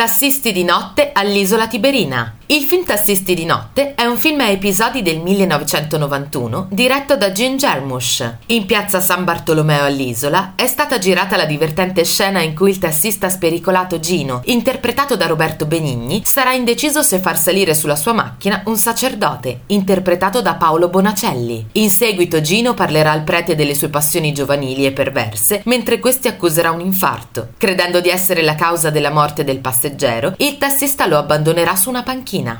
Tassisti di notte all'isola Tiberina. Il film Tassisti di notte è un film a episodi del 1991 diretto da Jim Jarmusch. In piazza San Bartolomeo all'isola è stata girata la divertente scena in cui il tassista spericolato Gino, interpretato da Roberto Benigni, sarà indeciso se far salire sulla sua macchina un sacerdote, interpretato da Paolo Bonacelli. In seguito Gino parlerà al prete delle sue passioni giovanili e perverse, mentre questi accuserà un infarto. Credendo di essere la causa della morte del passeggero, il tassista lo abbandonerà su una panchina.